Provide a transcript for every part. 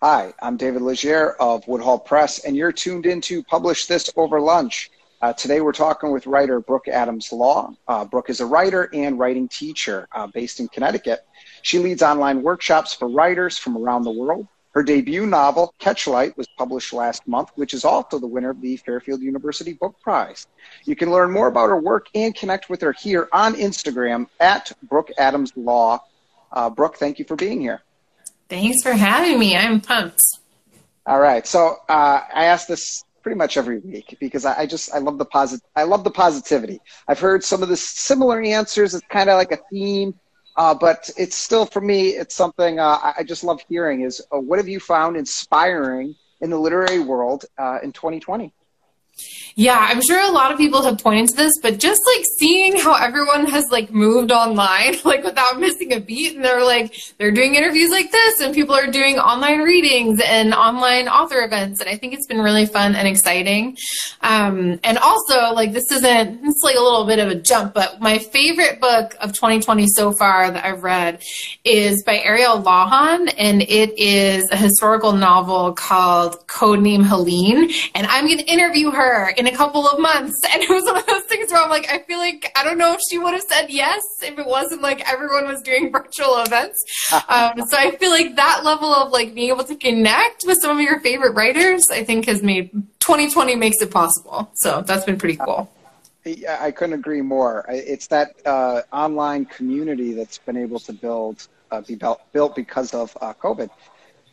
Hi, I'm David LeGere of Woodhall Press, and you're tuned in to Publish This Over Lunch. Uh, today we're talking with writer Brooke Adams Law. Uh, Brooke is a writer and writing teacher uh, based in Connecticut. She leads online workshops for writers from around the world. Her debut novel, Catchlight, was published last month, which is also the winner of the Fairfield University Book Prize. You can learn more about her work and connect with her here on Instagram at Brooke Adams Law. Uh, Brooke, thank you for being here. Thanks for having me. I'm pumped. All right. So uh, I ask this pretty much every week because I, I just I love the posit I love the positivity. I've heard some of the similar answers. It's kind of like a theme, uh, but it's still for me. It's something uh, I just love hearing. Is uh, what have you found inspiring in the literary world uh, in 2020? Yeah, I'm sure a lot of people have pointed to this, but just like seeing how everyone has like moved online, like without missing a beat, and they're like, they're doing interviews like this, and people are doing online readings and online author events. And I think it's been really fun and exciting. Um, and also, like, this isn't, it's like a little bit of a jump, but my favorite book of 2020 so far that I've read is by Ariel Lawhon, and it is a historical novel called Codename Helene. And I'm going to interview her in a couple of months. And it was one of those things where I'm like, I feel like I don't know if she would have said yes if it wasn't like everyone was doing virtual events. um, so I feel like that level of like being able to connect with some of your favorite writers, I think has made 2020 makes it possible. So that's been pretty cool. I couldn't agree more. It's that uh, online community that's been able to build, uh, be built because of uh, COVID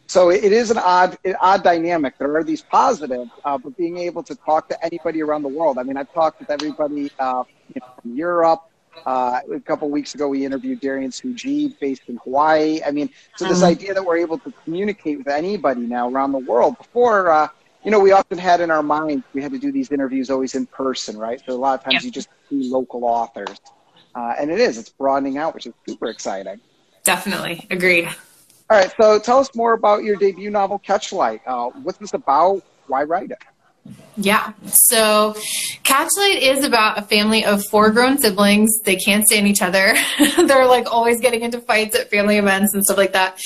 so it is an odd, odd dynamic. There are these positives, uh, but being able to talk to anybody around the world. I mean, I've talked with everybody uh, you know, from Europe. Uh, a couple of weeks ago, we interviewed Darian Suji, based in Hawaii. I mean, so this mm-hmm. idea that we're able to communicate with anybody now around the world. Before, uh, you know, we often had in our mind we had to do these interviews always in person, right? So a lot of times yeah. you just see local authors, uh, and it is it's broadening out, which is super exciting. Definitely agreed. All right, so tell us more about your debut novel, Catchlight. Uh, what's this about? Why write it? Yeah. So Catchlight is about a family of four grown siblings. They can't stand each other. They're like always getting into fights at family events and stuff like that.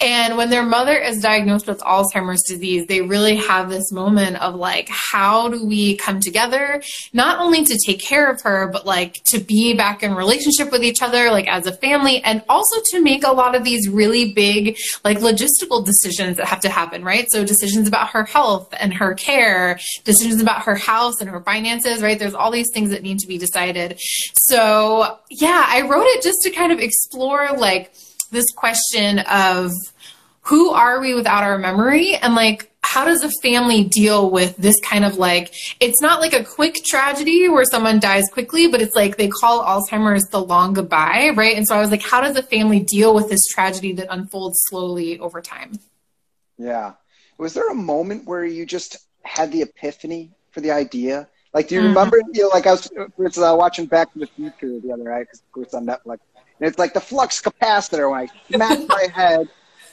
And when their mother is diagnosed with Alzheimer's disease, they really have this moment of like, how do we come together? Not only to take care of her, but like to be back in relationship with each other, like as a family, and also to make a lot of these really big, like logistical decisions that have to happen, right? So decisions about her health and her care decisions about her house and her finances, right? There's all these things that need to be decided. So, yeah, I wrote it just to kind of explore like this question of who are we without our memory and like how does a family deal with this kind of like it's not like a quick tragedy where someone dies quickly but it's like they call alzheimer's the long goodbye right and so i was like how does a family deal with this tragedy that unfolds slowly over time yeah was there a moment where you just had the epiphany for the idea? Like, do you mm-hmm. remember? You know, like I was, was uh, watching Back to the Future the other night because of course on Netflix, and it's like the flux capacitor when I smacked my head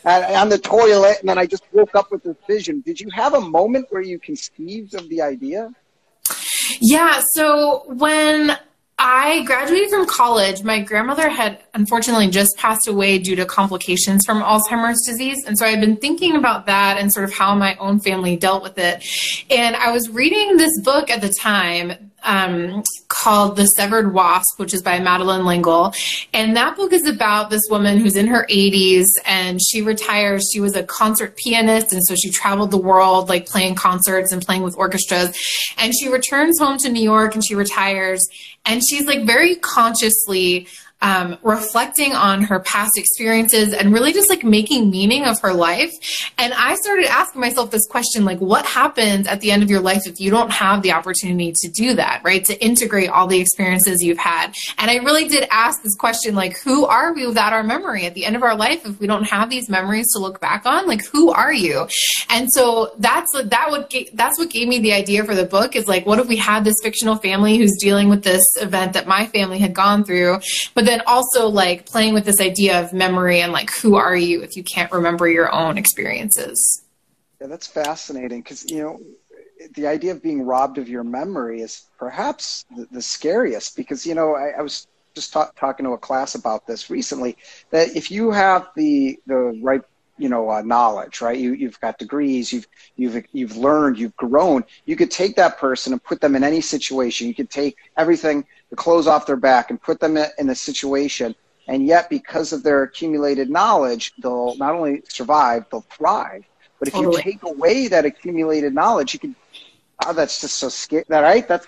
on the toilet, and then I just woke up with this vision. Did you have a moment where you conceived of the idea? Yeah. So when I graduated from college. My grandmother had unfortunately just passed away due to complications from Alzheimer's disease. And so I'd been thinking about that and sort of how my own family dealt with it. And I was reading this book at the time um, called The Severed Wasp, which is by Madeleine L'Engle. And that book is about this woman who's in her 80s and she retires. She was a concert pianist, and so she traveled the world, like playing concerts and playing with orchestras. And she returns home to New York and she retires. And she's like very consciously um, reflecting on her past experiences and really just like making meaning of her life. And I started asking myself this question like, what happens at the end of your life if you don't have the opportunity to do that, right? To integrate all the experiences you've had. And I really did ask this question like, who are we without our memory at the end of our life if we don't have these memories to look back on? Like, who are you? And so that's that would that's what gave me the idea for the book is like, what if we had this fictional family who's dealing with this event that my family had gone through, but then also like playing with this idea of memory and like who are you if you can't remember your own experiences. Yeah that's fascinating because you know the idea of being robbed of your memory is perhaps the, the scariest because you know i, I was just ta- talking to a class about this recently that if you have the the right you know uh, knowledge right you you've got degrees you've you've you've learned you've grown you could take that person and put them in any situation. You could take everything the clothes off their back and put them in a situation. And yet because of their accumulated knowledge they'll not only survive they'll thrive. But if you take away that accumulated knowledge you can oh that's just so scary. That right? That's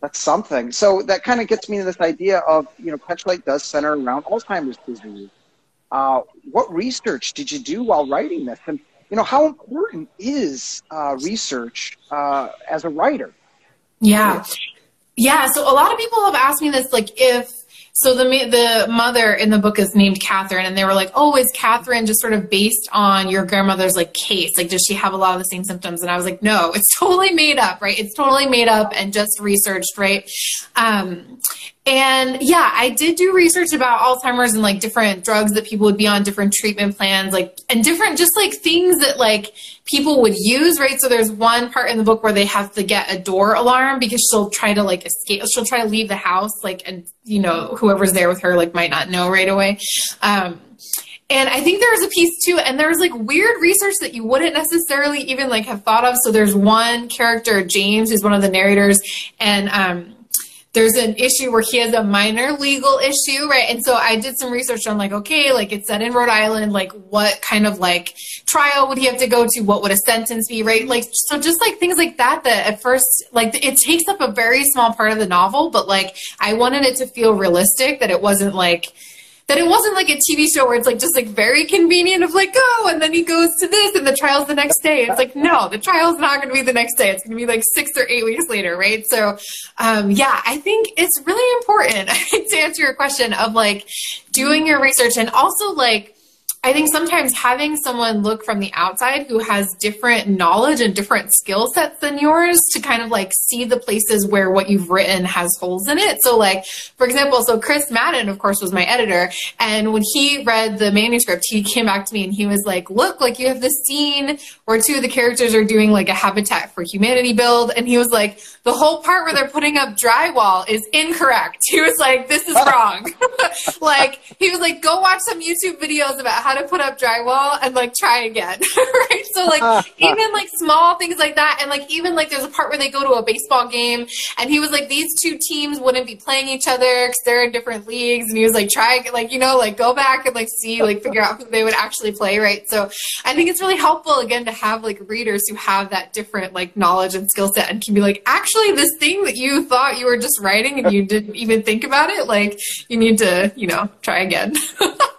that's something. So that kind of gets me to this idea of you know Catchlight does center around alzheimer's disease. Uh, what research did you do while writing this? And you know how important is uh, research uh, as a writer? Yeah yeah so a lot of people have asked me this like if so the the mother in the book is named Catherine, and they were like, "Oh, is Catherine just sort of based on your grandmother's like case? Like, does she have a lot of the same symptoms?" And I was like, "No, it's totally made up, right? It's totally made up and just researched, right?" Um, and yeah, I did do research about Alzheimer's and like different drugs that people would be on, different treatment plans, like, and different just like things that like people would use, right? So there's one part in the book where they have to get a door alarm because she'll try to like escape, she'll try to leave the house, like, and you know, whoever's there with her like might not know right away. Um, and I think there was a piece too, and there was like weird research that you wouldn't necessarily even like have thought of. So there's one character, James, who's one of the narrators, and um, there's an issue where he has a minor legal issue, right? And so I did some research on like, okay, like it's set in Rhode Island, like what kind of like trial would he have to go to? What would a sentence be, right? Like, so just like things like that, that at first, like it takes up a very small part of the novel, but like I wanted it to feel realistic, that it wasn't like, that it wasn't like a TV show where it's like just like very convenient of like, oh, and then he goes to this and the trial's the next day. It's like, no, the trial's not going to be the next day. It's going to be like six or eight weeks later, right? So, um, yeah, I think it's really important to answer your question of like doing your research and also like, I think sometimes having someone look from the outside who has different knowledge and different skill sets than yours to kind of like see the places where what you've written has holes in it. So, like, for example, so Chris Madden, of course, was my editor. And when he read the manuscript, he came back to me and he was like, Look, like, you have this scene where two of the characters are doing like a Habitat for Humanity build. And he was like, The whole part where they're putting up drywall is incorrect. He was like, This is wrong. like, he was like, Go watch some YouTube videos about how to put up drywall and like try again. right. So like even like small things like that. And like even like there's a part where they go to a baseball game and he was like, these two teams wouldn't be playing each other because they're in different leagues. And he was like, try like, you know, like go back and like see, like figure out who they would actually play. Right. So I think it's really helpful again to have like readers who have that different like knowledge and skill set and can be like, actually this thing that you thought you were just writing and you didn't even think about it. Like you need to, you know, try again.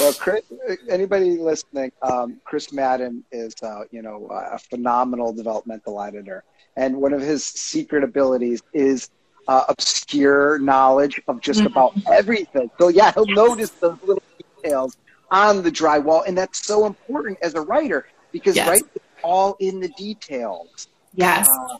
Well, Chris, anybody listening, um, Chris Madden is, uh, you know, a phenomenal developmental editor, and one of his secret abilities is uh, obscure knowledge of just mm-hmm. about everything. So yeah, he'll notice those little details on the drywall, and that's so important as a writer because yes. right, it's all in the details. Yes. Uh,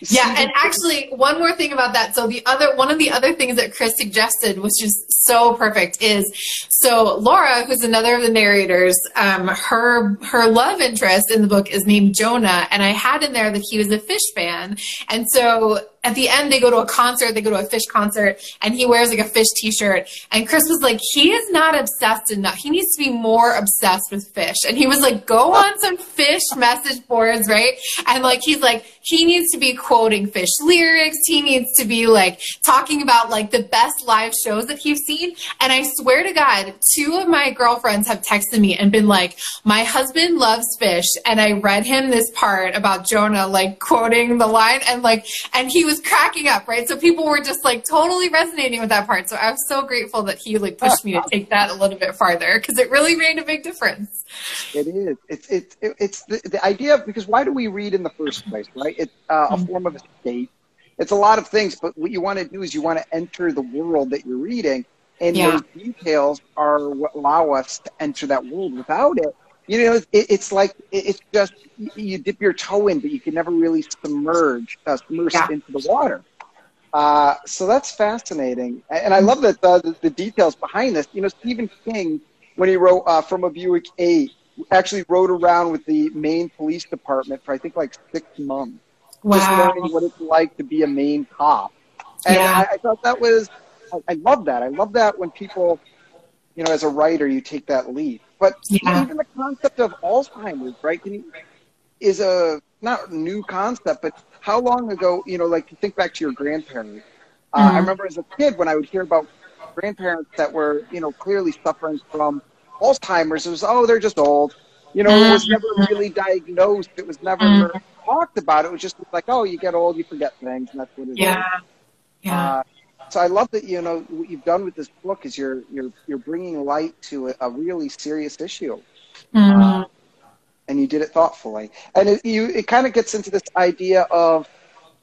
yeah, and actually, one more thing about that. So the other one of the other things that Chris suggested, which is so perfect, is so Laura, who's another of the narrators, um, her her love interest in the book is named Jonah, and I had in there that he was a Phish fan, and so at the end they go to a concert they go to a Phish concert and he wears like a Phish t-shirt. And chris was like he is not obsessed enough. He needs to be more obsessed with Phish. And he was like go on some Phish message boards right? And like he's like he needs to be quoting Phish lyrics. He needs to be like talking about like the best live shows that he's seen. And i swear to god two of my girlfriends have texted me and been like my husband loves Phish and i read him this part about jonah like quoting the line and like and he was was cracking up, right? So people were just like totally resonating with that part. So I was so grateful that he like pushed me to take that a little bit farther because it really made a big difference. It is. It's it's it's the, the idea of, because why do we read in the first place, right? It's uh, a mm-hmm. form of escape. It's a lot of things, but what you want to do is you want to enter the world that you're reading, and yeah. those details are what allow us to enter that world. Without it, you know, it, it's like it, it's just you dip your toe in, but you can never really submerge uh, submerge yeah. into the water. Uh, so that's fascinating, and I love that uh, the, the, details behind this. You know, Stephen King, when he wrote uh, From a Buick 8, actually rode around with the Maine Police Department for I think like six months, wow. just learning what it's like to be a Maine cop. And yeah. I, I thought that was, I, I love that. I love that when people, you know, as a writer, you take that leap But yeah. even the concept of Alzheimer's, right, is a not a new concept, but how long ago, you know, like think back to your grandparents. Uh, mm-hmm. I remember as a kid when I would hear about grandparents that were, you know, clearly suffering from Alzheimer's. It was, oh, they're just old. You know, it was never mm-hmm. really diagnosed. It was never mm-hmm. talked about. It was just like, oh, you get old, you forget things, and that's what it yeah. is. Yeah. Uh, so I love that you know what you've done with this book is you're you're you're bringing light to a, a really serious issue, mm-hmm. uh, and you did it thoughtfully. And it, you it kind of gets into this idea of,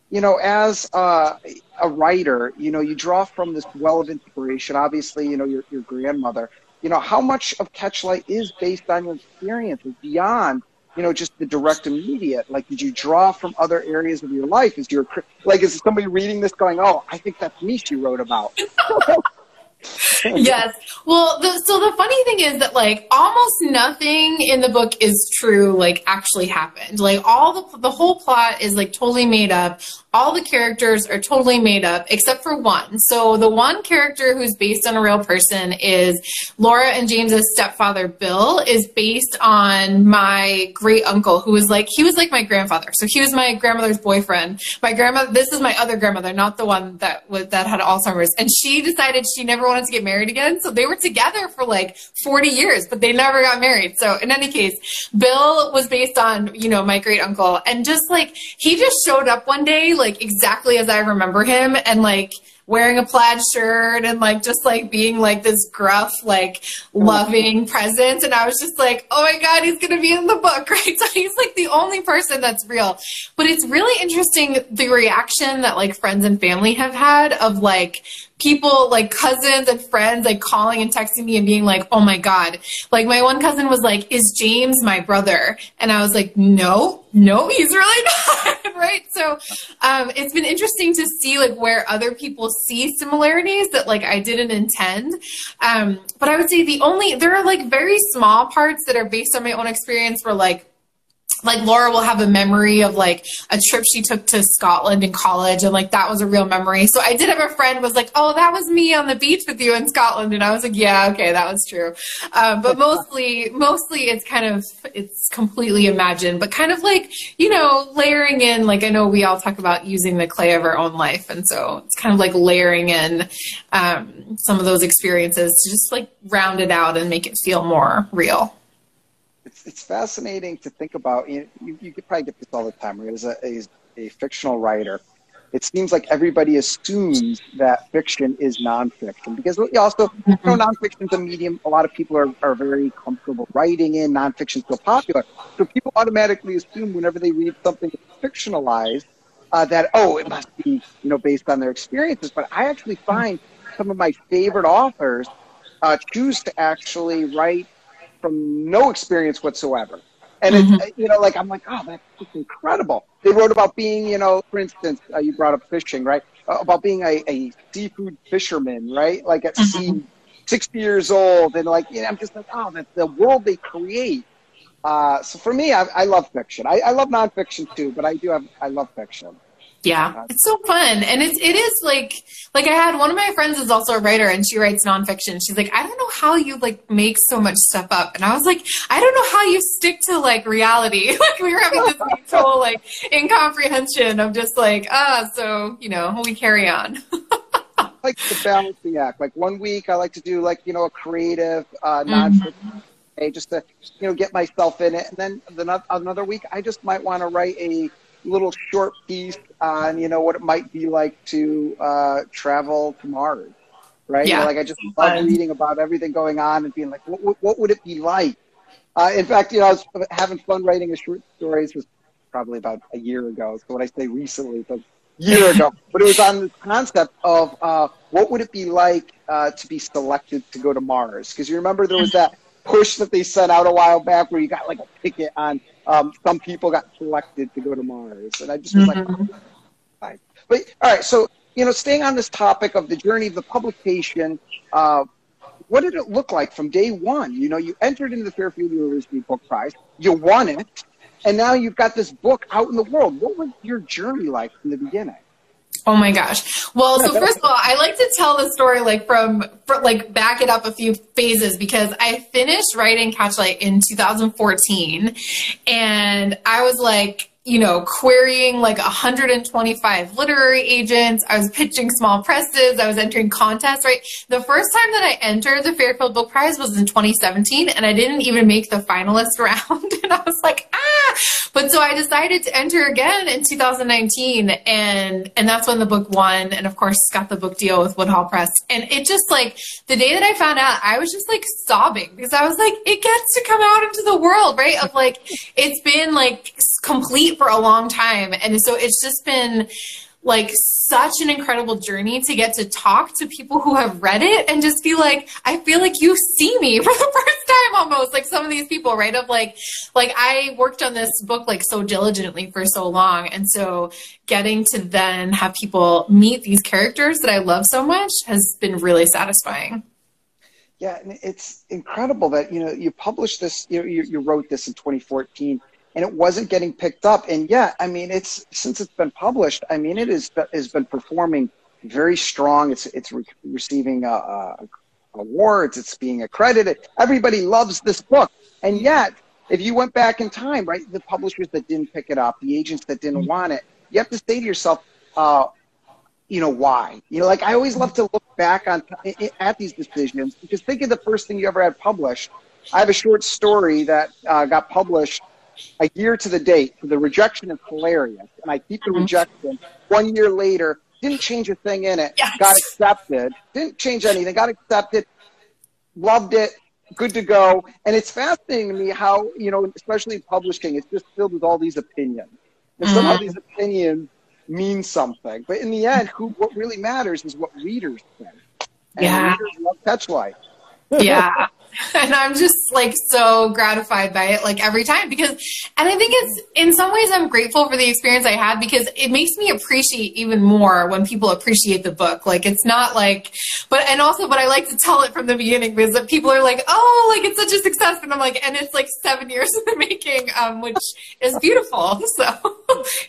you know, as uh, a writer, you know, you draw from this well of inspiration. Obviously, you know, your your grandmother, you know, how much of Catchlight is based on your experiences beyond, you know, just the direct immediate? Like, did you draw from other areas of your life? Is your, like, is somebody reading this going, oh, I think that's me she wrote about? yes. Well, the, so the funny thing is that like almost nothing in the book is true, like actually happened. Like all the the whole plot is like totally made up. All the characters are totally made up except for one. So the one character who's based on a real person is Laura and James's stepfather Bill is based on my great uncle who was like he was like my grandfather. So he was my grandmother's boyfriend. My grandmother this is my other grandmother, not the one that was that had Alzheimer's. And she decided she never wanted to get married again. So they were together for like 40 years, but they never got married. So in any case, Bill was based on, you know, my great uncle and just like he just showed up one day, like exactly as I remember him and like wearing a plaid shirt and like just like being like this gruff, like loving presence. And I was just like, oh my God, he's going to be in the book, right? So he's like the only person that's real. But it's really interesting the reaction that like friends and family have had of like people like cousins and friends like calling and texting me and being like, oh my God. Like my one cousin was like, is James my brother? And I was like, no, no, he's really not. right. So um, it's been interesting to see like where other people see similarities that like I didn't intend. Um, but I would say the only, there are like very small parts that are based on my own experience where like, like Laura will have a memory of like a trip she took to Scotland in college and like that was a real memory. So I did have a friend was like, "Oh, that was me on the beach with you in Scotland," and I was like, "Yeah, okay, that was true." Um, but mostly, mostly it's kind of it's completely imagined, but kind of like you know layering in. Like I know we all talk about using the clay of our own life, and so it's kind of like layering in um, some of those experiences to just like round it out and make it feel more real it's it's fascinating to think about. You, you, you could probably get this all the time. Right? As a, as a fictional writer, it seems like everybody assumes that fiction is nonfiction because we also, you know, nonfiction is a medium a lot of people are, are very comfortable writing in. Nonfiction is so popular. So people automatically assume whenever they read something fictionalized uh, that, oh, it must be, you know, based on their experiences. But I actually find some of my favorite authors uh, choose to actually write from no experience whatsoever. And mm-hmm. it's, you know, like, I'm like, oh, that's just incredible. They wrote about being, you know, for instance, uh, you brought up fishing, right? Uh, about being a, a seafood fisherman, right? Like at mm-hmm. sea, 60 years old. And like, you know, I'm just like, oh, the, the world they create. Uh, so for me, I, I love fiction. I, I love nonfiction too, but I do have, I love fiction. Yeah, it's so fun, and it's it is like like I had one of my friends is also a writer, and she writes nonfiction. She's like, I don't know how you like make so much stuff up, and I was like, I don't know how you stick to like reality. like we were having this mutual like incomprehension of just like ah, so you know we carry on. like the balancing act. Like one week, I like to do like you know a creative uh, nonfiction. Mm-hmm. Just to you know get myself in it, and then the, another week I just might want to write a little short piece on you know what it might be like to uh, travel to Mars, right? Yeah. You know, like I just love reading about everything going on and being like, what, what, what would it be like? Uh, in fact, you know, I was having fun writing a short story. This was probably about a year ago. So when I say recently, it's a year ago. But it was on the concept of uh, what would it be like uh, to be selected to go to Mars? Because you remember there was that push that they sent out a while back where you got like a ticket on um, some people got selected to go to Mars, and I just was mm-hmm. like, but all right. So you know, staying on this topic of the journey of the publication, uh, what did it look like from day one? You know, you entered into the Fairfield University Book Prize, you won it, and now you've got this book out in the world. What was your journey like from the beginning? Oh my gosh. Well, so first of all, I like to tell the story like from, from, like back it up a few phases because I finished writing Catchlight in 2014 and I was like you know, querying like 125 literary agents. I was pitching small presses. I was entering contests, right? The first time that I entered the Fairfield Book Prize was in 2017 and I didn't even make the finalist round. and I was like, ah, but so I decided to enter again in 2019 and, and that's when the book won. And of course got the book deal with Woodhall Press. And it just like the day that I found out, I was just like sobbing because I was like, it gets to come out into the world, right? Of like, it's been like complete for a long time. And so it's just been like such an incredible journey to get to talk to people who have read it and just be like i feel like you see me for the first time almost like some of these people right? Of like like i worked on this book like so diligently for so long. And so getting to then have people meet these characters that i love so much has been really satisfying. Yeah it's incredible that you know you published this you, you, you wrote this in 2014 and it wasn't getting picked up. And yeah, I mean, it's since it's been published. I mean, it is has been performing very strong. It's it's re- receiving uh, awards. It's being accredited. Everybody loves this book, and yet, if you went back in time, right, the publishers that didn't pick it up, the agents that didn't want it, you have to say to yourself. Uh, you know why? You know, like I always love to look back on at these decisions because think of the first thing you ever had published. I have a short story that uh, got published a year to the date. The rejection is hilarious, and I keep the mm-hmm. rejection. One year later, didn't change a thing in it. Yes. Got accepted. Didn't change anything. Got accepted. Loved it. Good to go. And it's fascinating to me how you know, especially publishing, it's just filled with all these opinions. And mm-hmm. somehow these opinions mean something. But in the end, who what really matters is what readers think. And yeah. readers love Catchlight. yeah. and I'm just like so gratified by it like every time because and I think it's in some ways I'm grateful for the experience I had because it makes me appreciate even more when people appreciate the book. Like it's not like but and also but I like to tell it from the beginning because people are like oh like it's such a success and I'm like and it's like 7 years in the making um which is beautiful. So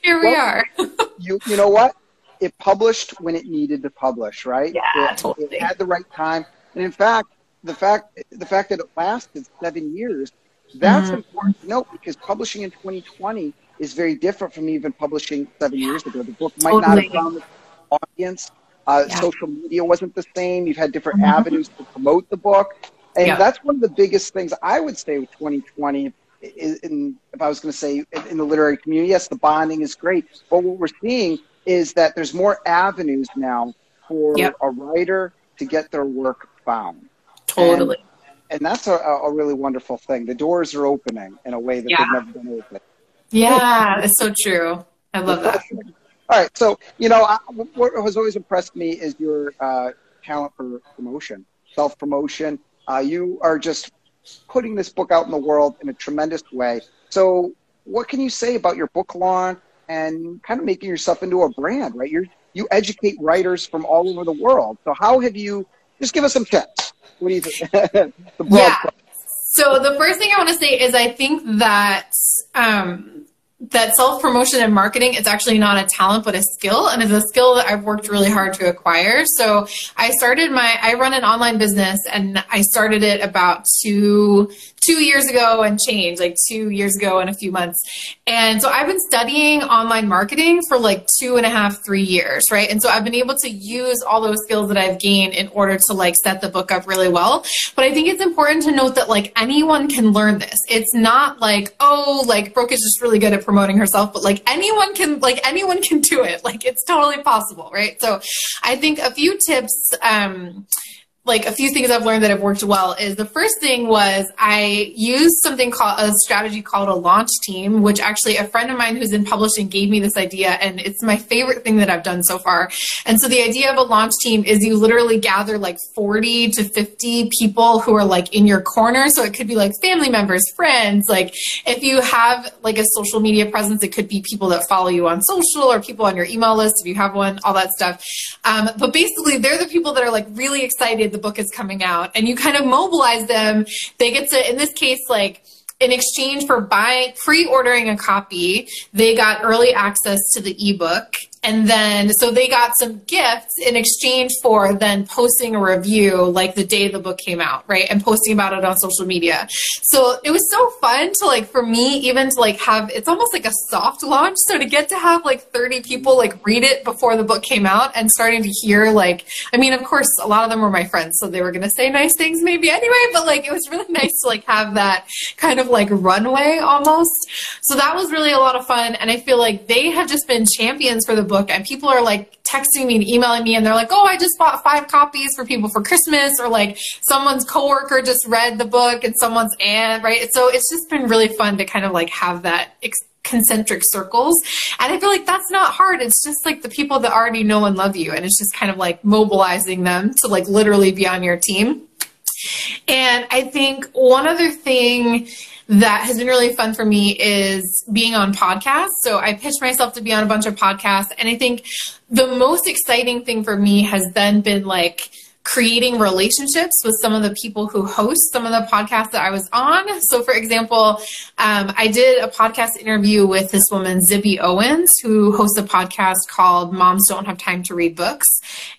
here we well, are. you you know what? It published when it needed to publish right? Yeah it, totally. it had the right time. And in fact the fact the fact that it lasted seven years that's mm-hmm. important to note because publishing in 2020 is very different from even publishing seven years ago. The book might totally. not have found the audience. Uh, yeah. Social media wasn't the same. You've had different mm-hmm. avenues to promote the book, and yeah. that's one of the biggest things I would say with 2020. In, in, if I was going to say in, in the literary community, yes, the bonding is great, but what we're seeing is that there's more avenues now for yep. a writer to get their work found. Totally. And, and that's a, a, really wonderful thing. The doors are opening in a way that yeah. they've never been open. Yeah, it's so true. I love that. All right. So, you know, I, what has always impressed me is your uh, talent for promotion, self promotion. Uh, you are just putting this book out in the world in a tremendous way. So, what can you say about your book launch and kind of making yourself into a brand, right? you you educate writers from all over the world. So, how have you just give us some tips? What do you think? yeah. So the first thing I want to say is I think that um, that self promotion and marketing is actually not a talent but a skill and it's a skill that I've worked really hard to acquire. So I started my I run an online business and I started it about two two years ago and change, like two years ago and a few months. And so I've been studying online marketing for like two and a half, three years, right? And so I've been able to use all those skills that I've gained in order to like set the book up really well. But I think it's important to note that like anyone can learn this. It's not like, oh, like Brooke is just really good at promoting herself, but like anyone can, like anyone can do it. Like it's totally possible, right? So I think a few tips, um, like a few things I've learned that have worked well is the first thing was I used something called a strategy called a launch team, which actually a friend of mine who's in publishing gave me this idea and it's my favorite thing that I've done so far. And so the idea of a launch team is you literally gather like 40 to 50 people who are like in your corner. So it could be like family members, friends, like if you have like a social media presence, it could be people that follow you on social or people on your email list if you have one, all that stuff. Um, but basically they're the people that are like really excited the book is coming out and you kind of mobilize them. They get to in this case like in exchange for buying pre-ordering a copy they got early access to the ebook and then so they got some gifts in exchange for then posting a review like the day the book came out, right? And posting about it on social media. So it was so fun to like for me even to like have it's almost like a soft launch. So to get to have like 30 people like read it before the book came out and starting to hear like I mean of course a lot of them were my friends so they were going to say nice things maybe anyway, but like it was really nice to like have that kind of like runway almost. So that was really a lot of fun and I feel like they have just been champions for the book and people are like texting me and emailing me and they're like, "Oh, I just bought 5 copies for people for Christmas," or like someone's coworker just read the book and someone's aunt, right? So it's just been really fun to kind of like have that concentric circles. And I feel like that's not hard. It's just like the people that already know and love you and it's just kind of like mobilizing them to like literally be on your team. And I think one other thing that has been really fun for me is being on podcasts. So I pitched myself to be on a bunch of podcasts. And I think the most exciting thing for me has then been like, creating relationships with some of the people who host some of the podcasts that I was on. So, for example, um, I did a podcast interview with this woman, Zibby Owens, who hosts a podcast called Moms Don't Have Time to Read Books.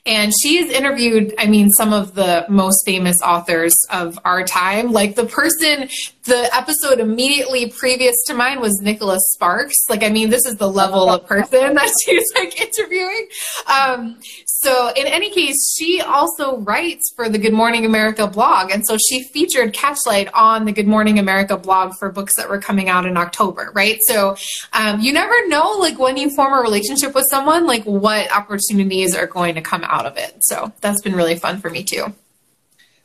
And she's interviewed, I mean, some of the most famous authors of our time. Like the person, the episode immediately previous to mine was Nicholas Sparks. Like, I mean, this is the level of person that she's like interviewing. Um, so, in any case, she also writes for the Good Morning America blog. And so she featured Catchlight on the Good Morning America blog for books that were coming out in October, right? So, um, you never know, like, when you form a relationship with someone, like, what opportunities are going to come out of it. So, that's been really fun for me too.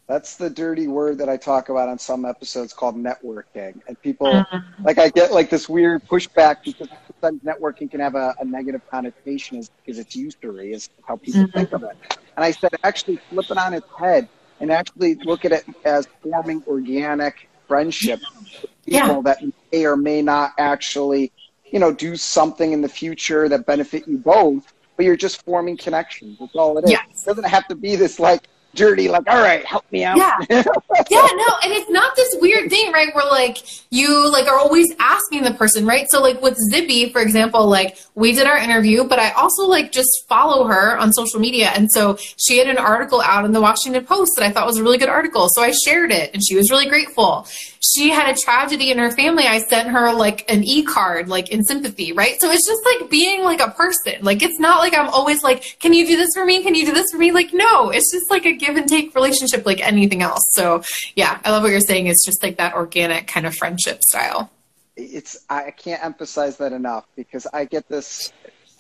That's the dirty word that I talk about on some episodes called networking. And people, mm-hmm. like, I get like this weird pushback because sometimes networking can have a, a negative connotation as, as it's usury, is how people mm-hmm. think of it. And I said, actually flip it on its head and actually look at it as forming organic friendship with people yeah. that may or may not actually, you know, do something in the future that benefit you both, but you're just forming connections. That's all it is. Yes. It doesn't have to be this like dirty, like, all right, help me out. Yeah. yeah, no, and it's not this weird thing, right? Where like you like are always asking the person, right? So like with Zibby, for example, like we did our interview, but I also like just follow her on social media. And so she had an article out in the Washington Post that I thought was a really good article. So I shared it and she was really grateful. She had a tragedy in her family. I sent her like an e card, like in sympathy, right? So it's just like being like a person. Like it's not like I'm always like, can you do this for me? Can you do this for me? Like, no, it's just like a give and take relationship like anything else. So yeah, I love what you're saying. It's just like that organic kind of friendship style. It's I can't emphasize that enough because I get this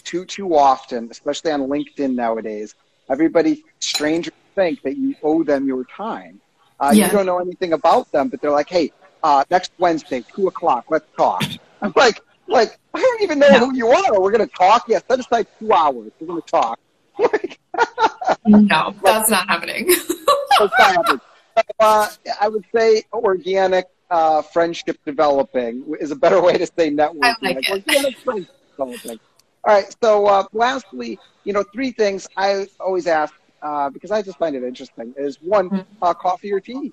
too too often, especially on LinkedIn nowadays. Everybody strangers think that you owe them your time. Uh, yeah. You don't know anything about them, but they're like, "Hey, uh, next Wednesday, two o'clock, let's talk." I'm like, like I don't even know no. who you are. We're gonna talk. Yeah, set aside two hours. We're gonna talk. no, that's not happening. uh, I would say organic uh, friendship developing is a better way to say networking. I like, like organic friendship developing. All right. So, uh, lastly, you know, three things I always ask uh, because I just find it interesting is one, mm-hmm. uh, coffee or tea.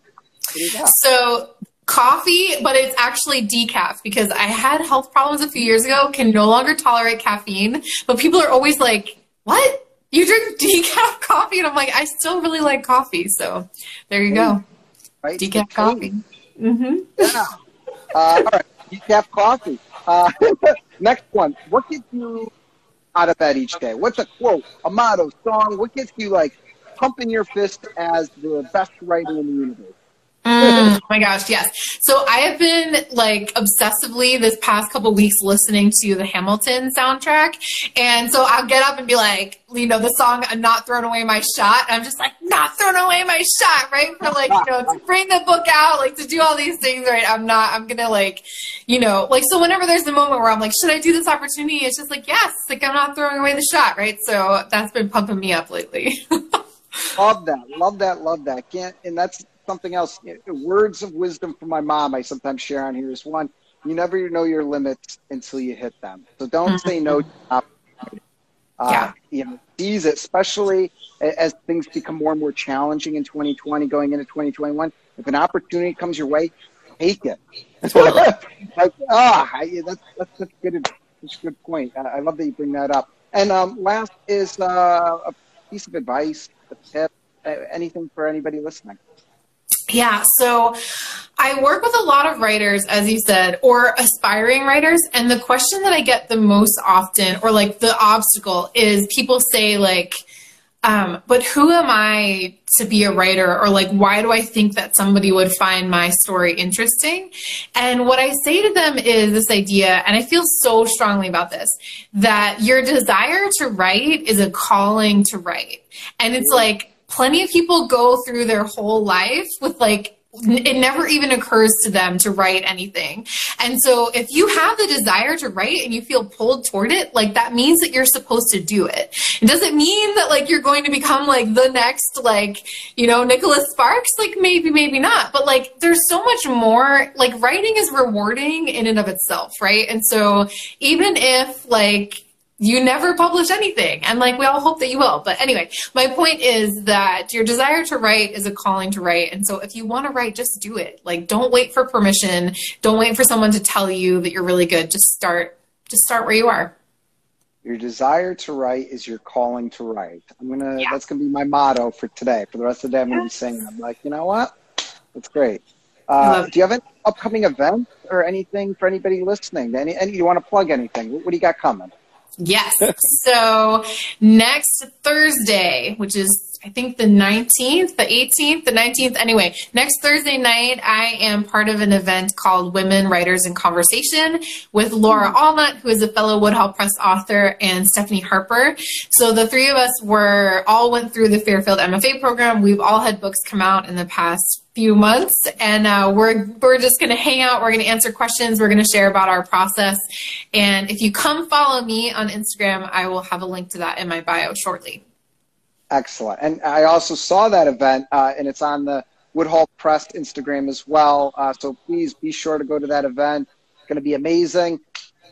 So coffee, but it's actually decaf because I had health problems a few years ago, can no longer tolerate caffeine. But people are always like, what? you drink decaf coffee, and I'm like, I still really like coffee. So there you go, right? decaf coffee. Mm-hmm. Yeah. Uh, all right, decaf coffee. Uh, next one. What did you out of bed each day? What's a quote, a motto, song? What gets you like pumping your fist as the best writer in the universe? Mm, oh my gosh, yes. So I have been like obsessively this past couple weeks listening to the Hamilton soundtrack. And so I'll get up and be like, you know, the song I'm not throwing away my shot. I'm just like, not throwing away my shot, right? For like, you know, to bring the book out, like to do all these things, right? I'm not, I'm gonna like, you know, like so whenever there's the moment where I'm like, should I do this opportunity? It's just like, yes, like I'm not throwing away the shot, right? So that's been pumping me up lately. love that, love that, love that. Can't and that's something else. Words of wisdom from my mom I sometimes share on here is one, you never know your limits until you hit them. So don't mm-hmm. say no to. Uh, yeah. You know, it, especially as things become more and more challenging in 2020, going into 2021. If an opportunity comes your way, take it. like, ah, I, that's, that's a good, such a good point. I love that you bring that up. And um, last is uh, a piece of advice, a tip, anything for anybody listening. Yeah, so I work with a lot of writers, as you said, or aspiring writers. And the question that I get the most often, or like the obstacle, is people say, like, um, but who am I to be a writer? Or like, why do I think that somebody would find my story interesting? And what I say to them is this idea, and I feel so strongly about this, that your desire to write is a calling to write. And it's like, plenty of people go through their whole life with like it never even occurs to them to write anything. And so if you have the desire to write and you feel pulled toward it, like that means that you're supposed to do it. It doesn't mean that like you're going to become like the next like, you know, Nicholas Sparks, like maybe maybe not. But like there's so much more like writing is rewarding in and of itself, right? And so even if like you never publish anything. And like, we all hope that you will. But anyway, my point is that your desire to write is a calling to write. And so if you want to write, just do it. Like, don't wait for permission. Don't wait for someone to tell you that you're really good. Just start, just start where you are. Your desire to write is your calling to write. I'm going to, yeah. that's going to be my motto for today. For the rest of the day, I'm going to be saying, I'm like, you know what? That's great. Uh, do you have any upcoming events or anything for anybody listening? Any, any, you want to plug anything? What, what do you got coming? Yes. so next Thursday, which is I think the 19th, the 18th, the 19th. Anyway, next Thursday night, I am part of an event called Women Writers in Conversation with Laura Allnut, who is a fellow Woodhall Press author, and Stephanie Harper. So the three of us were all went through the Fairfield MFA program. We've all had books come out in the past few months and uh, we're we're just going to hang out we're going to answer questions we're going to share about our process and if you come follow me on instagram i will have a link to that in my bio shortly excellent and i also saw that event uh, and it's on the woodhall press instagram as well uh, so please be sure to go to that event it's going to be amazing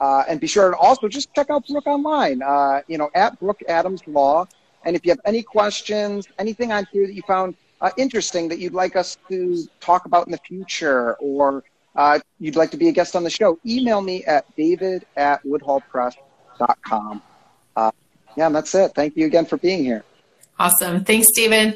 uh, and be sure to also just check out brooke online uh, you know at brooke adams law and if you have any questions anything on here that you found uh, interesting that you'd like us to talk about in the future or uh, you'd like to be a guest on the show, email me at david at woodhallpress.com. Uh, yeah, and that's it. Thank you again for being here. Awesome. Thanks, David.